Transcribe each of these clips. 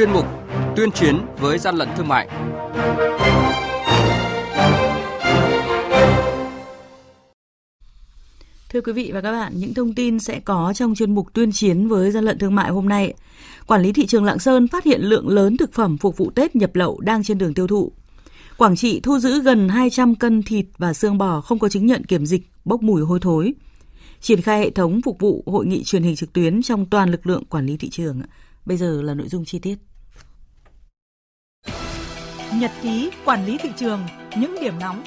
chuyên mục Tuyên chiến với gian lận thương mại. Thưa quý vị và các bạn, những thông tin sẽ có trong chuyên mục tuyên chiến với gian lận thương mại hôm nay. Quản lý thị trường Lạng Sơn phát hiện lượng lớn thực phẩm phục vụ Tết nhập lậu đang trên đường tiêu thụ. Quảng Trị thu giữ gần 200 cân thịt và xương bò không có chứng nhận kiểm dịch, bốc mùi hôi thối. Triển khai hệ thống phục vụ hội nghị truyền hình trực tuyến trong toàn lực lượng quản lý thị trường. Bây giờ là nội dung chi tiết. Nhật ký quản lý thị trường, những điểm nóng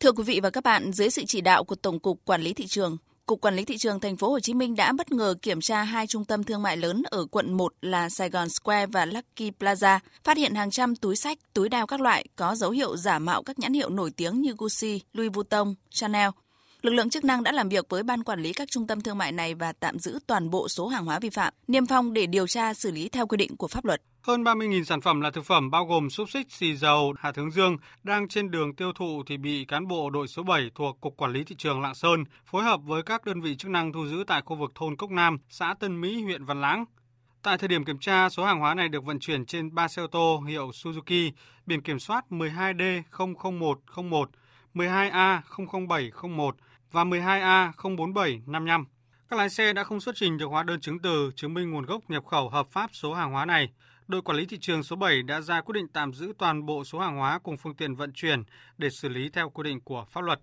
Thưa quý vị và các bạn, dưới sự chỉ đạo của Tổng cục Quản lý thị trường, Cục Quản lý thị trường thành phố Hồ Chí Minh đã bất ngờ kiểm tra hai trung tâm thương mại lớn ở quận 1 là Sài Gòn Square và Lucky Plaza, phát hiện hàng trăm túi sách, túi đao các loại có dấu hiệu giả mạo các nhãn hiệu nổi tiếng như Gucci, Louis Vuitton, Chanel. Lực lượng chức năng đã làm việc với ban quản lý các trung tâm thương mại này và tạm giữ toàn bộ số hàng hóa vi phạm, niêm phong để điều tra xử lý theo quy định của pháp luật. Hơn 30.000 sản phẩm là thực phẩm bao gồm xúc xích, xì dầu, hạt hướng dương đang trên đường tiêu thụ thì bị cán bộ đội số 7 thuộc Cục Quản lý Thị trường Lạng Sơn phối hợp với các đơn vị chức năng thu giữ tại khu vực thôn Cốc Nam, xã Tân Mỹ, huyện Văn Lãng. Tại thời điểm kiểm tra, số hàng hóa này được vận chuyển trên 3 xe ô tô hiệu Suzuki, biển kiểm soát 12D00101, 12A00701 và 12A04755. Các lái xe đã không xuất trình được hóa đơn chứng từ chứng minh nguồn gốc nhập khẩu hợp pháp số hàng hóa này đội quản lý thị trường số 7 đã ra quyết định tạm giữ toàn bộ số hàng hóa cùng phương tiện vận chuyển để xử lý theo quy định của pháp luật.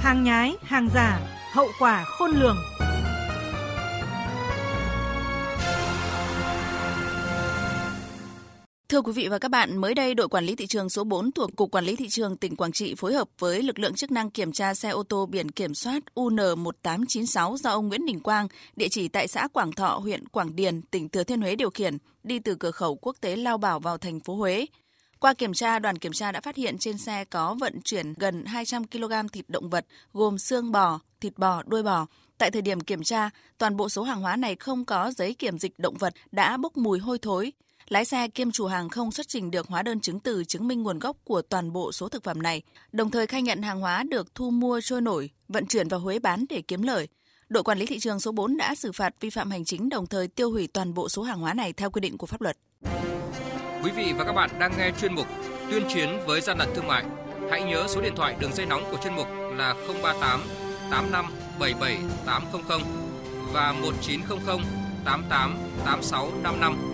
Hàng nhái, hàng giả, hậu quả khôn lường. Thưa quý vị và các bạn, mới đây đội quản lý thị trường số 4 thuộc Cục Quản lý thị trường tỉnh Quảng Trị phối hợp với lực lượng chức năng kiểm tra xe ô tô biển kiểm soát UN1896 do ông Nguyễn Đình Quang, địa chỉ tại xã Quảng Thọ, huyện Quảng Điền, tỉnh Thừa Thiên Huế điều khiển, đi từ cửa khẩu quốc tế Lao Bảo vào thành phố Huế. Qua kiểm tra, đoàn kiểm tra đã phát hiện trên xe có vận chuyển gần 200 kg thịt động vật gồm xương bò, thịt bò, đuôi bò. Tại thời điểm kiểm tra, toàn bộ số hàng hóa này không có giấy kiểm dịch động vật đã bốc mùi hôi thối, Lái xe kiêm chủ hàng không xuất trình được hóa đơn chứng từ chứng minh nguồn gốc của toàn bộ số thực phẩm này, đồng thời khai nhận hàng hóa được thu mua trôi nổi, vận chuyển vào Huế bán để kiếm lời. Đội quản lý thị trường số 4 đã xử phạt vi phạm hành chính đồng thời tiêu hủy toàn bộ số hàng hóa này theo quy định của pháp luật. Quý vị và các bạn đang nghe chuyên mục Tuyên chiến với gian lận thương mại. Hãy nhớ số điện thoại đường dây nóng của chuyên mục là 038 85 77 800 và 1900 88 86 55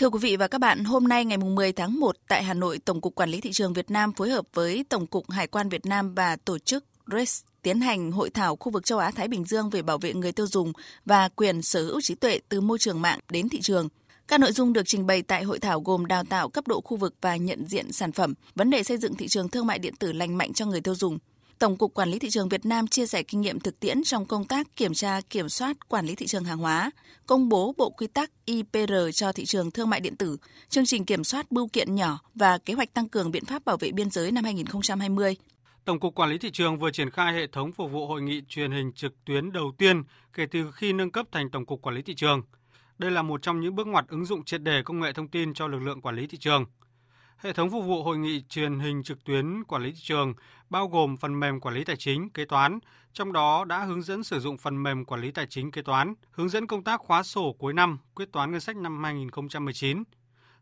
Thưa quý vị và các bạn, hôm nay ngày 10 tháng 1 tại Hà Nội, Tổng cục Quản lý thị trường Việt Nam phối hợp với Tổng cục Hải quan Việt Nam và tổ chức RES tiến hành hội thảo khu vực châu Á Thái Bình Dương về bảo vệ người tiêu dùng và quyền sở hữu trí tuệ từ môi trường mạng đến thị trường. Các nội dung được trình bày tại hội thảo gồm đào tạo cấp độ khu vực và nhận diện sản phẩm, vấn đề xây dựng thị trường thương mại điện tử lành mạnh cho người tiêu dùng, Tổng cục Quản lý thị trường Việt Nam chia sẻ kinh nghiệm thực tiễn trong công tác kiểm tra, kiểm soát, quản lý thị trường hàng hóa, công bố bộ quy tắc IPR cho thị trường thương mại điện tử, chương trình kiểm soát bưu kiện nhỏ và kế hoạch tăng cường biện pháp bảo vệ biên giới năm 2020. Tổng cục Quản lý thị trường vừa triển khai hệ thống phục vụ hội nghị truyền hình trực tuyến đầu tiên kể từ khi nâng cấp thành Tổng cục Quản lý thị trường. Đây là một trong những bước ngoặt ứng dụng triệt đề công nghệ thông tin cho lực lượng quản lý thị trường. Hệ thống phục vụ hội nghị truyền hình trực tuyến quản lý thị trường bao gồm phần mềm quản lý tài chính, kế toán, trong đó đã hướng dẫn sử dụng phần mềm quản lý tài chính kế toán, hướng dẫn công tác khóa sổ cuối năm, quyết toán ngân sách năm 2019.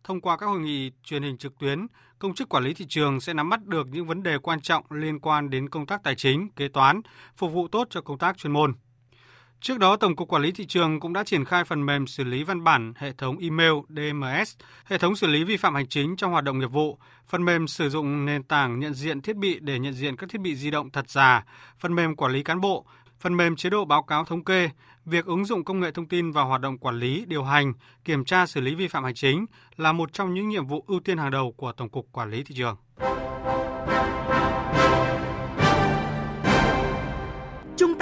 Thông qua các hội nghị truyền hình trực tuyến, công chức quản lý thị trường sẽ nắm bắt được những vấn đề quan trọng liên quan đến công tác tài chính, kế toán, phục vụ tốt cho công tác chuyên môn. Trước đó, Tổng cục Quản lý thị trường cũng đã triển khai phần mềm xử lý văn bản, hệ thống email DMS, hệ thống xử lý vi phạm hành chính trong hoạt động nghiệp vụ, phần mềm sử dụng nền tảng nhận diện thiết bị để nhận diện các thiết bị di động thật giả, phần mềm quản lý cán bộ, phần mềm chế độ báo cáo thống kê, việc ứng dụng công nghệ thông tin vào hoạt động quản lý, điều hành, kiểm tra xử lý vi phạm hành chính là một trong những nhiệm vụ ưu tiên hàng đầu của Tổng cục Quản lý thị trường.